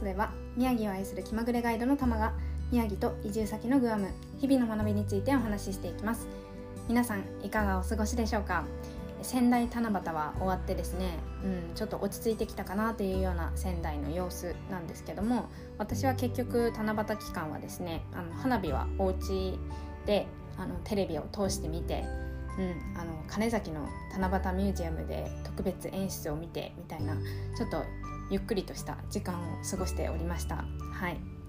ストでは宮城を愛する気まぐれガイドの玉が宮城と移住先のグアム日々の学びについてお話ししていきます。皆さんいかがお過ごしでしょうか？仙台七夕は終わってですね、うん、ちょっと落ち着いてきたかなというような仙台の様子なんですけども私は結局七夕期間はですねあの花火はお家であのテレビを通して見て、うん、あの金崎の七夕ミュージアムで特別演出を見てみたいなちょっとゆっくりとした時間を過ごしておりました。はい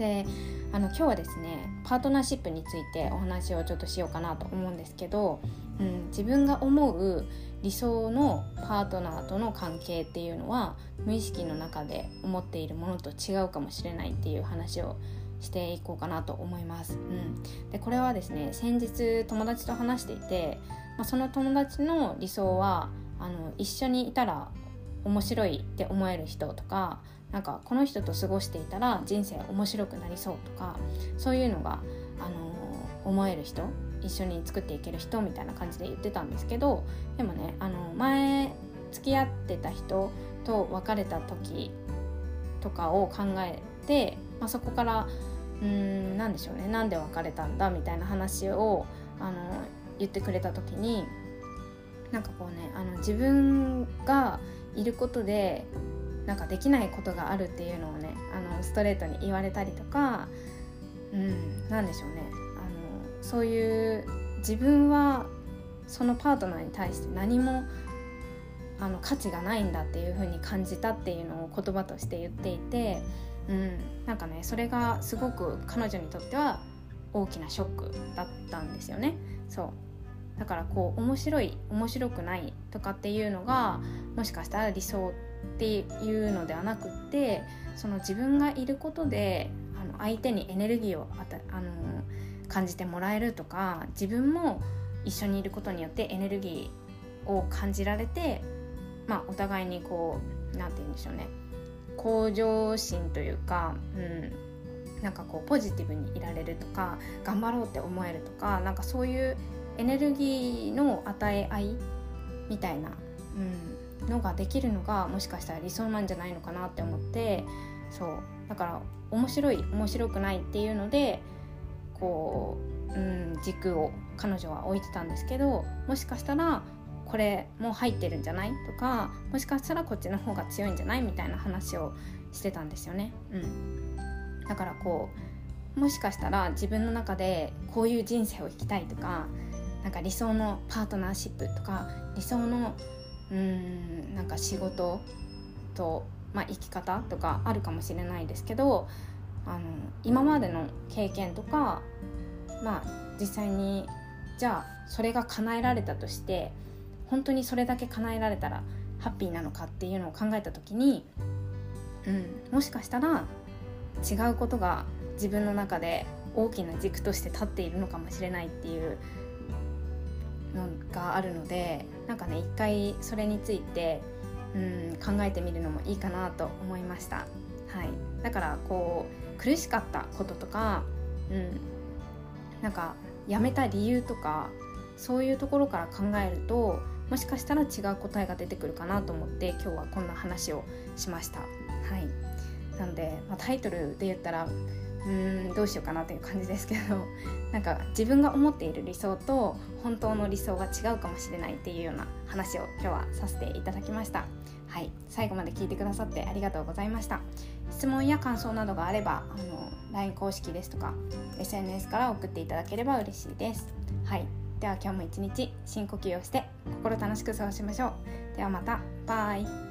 であの今日はですねパートナーシップについてお話をちょっとしようかなと思うんですけど、うん、自分が思う理想のパートナーとの関係っていうのは無意識の中で思っているものと違うかもしれないっていう話をしていこうかなと思います。うん、でこれはですね先日友達と話していて、まあ、その友達の理想はあの一緒にいたら面白いって思える人とかなんかこの人と過ごしていたら人生面白くなりそうとかそういうのが、あの思える人一緒に作っていける人みたいな感じで言ってたんですけどでもねあの前付き合ってた人と別れた時とかを考えて、まあ、そこからうん何でしょうねなんで別れたんだみたいな話をあの言ってくれた時になんかこうねあの自分がいることでなんかできないことがあるっていうのをねあのストレートに言われたりとか、うん、なんでしょうねあのそういう自分はそのパートナーに対して何もあの価値がないんだっていう風に感じたっていうのを言葉として言っていて、うん、なんかねそれがすごく彼女にとっては大きなショックだったんですよね。そうだからこう面白い面白くないとかっていうのがもしかしたら理想っていうのではなくってその自分がいることであの相手にエネルギーをあたあの感じてもらえるとか自分も一緒にいることによってエネルギーを感じられて、まあ、お互いにこう何て言うんでしょうね。向上心というか、うん、なんかこうポジティブにいられるとか頑張ろうって思えるとかなんかそういうエネルギーの与え合いみたいな、うん、のができるのがもしかしたら理想なんじゃないのかなって思ってそう。だから面白い面白くないっていうのでこう、うん、軸を彼女は置いてたんですけどもしかしたらこれも入ってるんじゃないとかもしかしたらこっちの方が強いんじゃないみたいな話をしてたんですよね。うん、だからこうもしかしたら自分の中でこういう人生を生きたいとかなんか理想のパートナーシップとか理想のうんなんか仕事と、まあ、生き方とかあるかもしれないですけどあの今までの経験とか、まあ、実際にじゃあそれが叶えられたとして本当にそれだけ叶えられたらハッピーなのかっていうのを考えた時に、うん、もしかしたら違うことが自分の中で大きな軸として立っているのかもしれないっていうのがあるのでなんかね一回それについてうん考えてみるのもいいかなと思いました。はい、だからこう苦しかったこととか、うん、なんかやめた理由とかそういうところから考えるともしかしたら違う答えが出てくるかなと思って今日はこんな話をしました。はい、なので、まあ、タイトルで言ったらうんどうしようかなという感じですけど なんか自分が思っている理想と本当の理想が違うかもしれないっていうような話を今日はさせていただきました。はい最後まで聞いてくださってありがとうございました。質問や感想などがあればあの LINE 公式ですとか SNS から送っていただければ嬉しいです。はいでは今日も一日深呼吸をして心楽しく過ごしましょう。ではまた。バイ。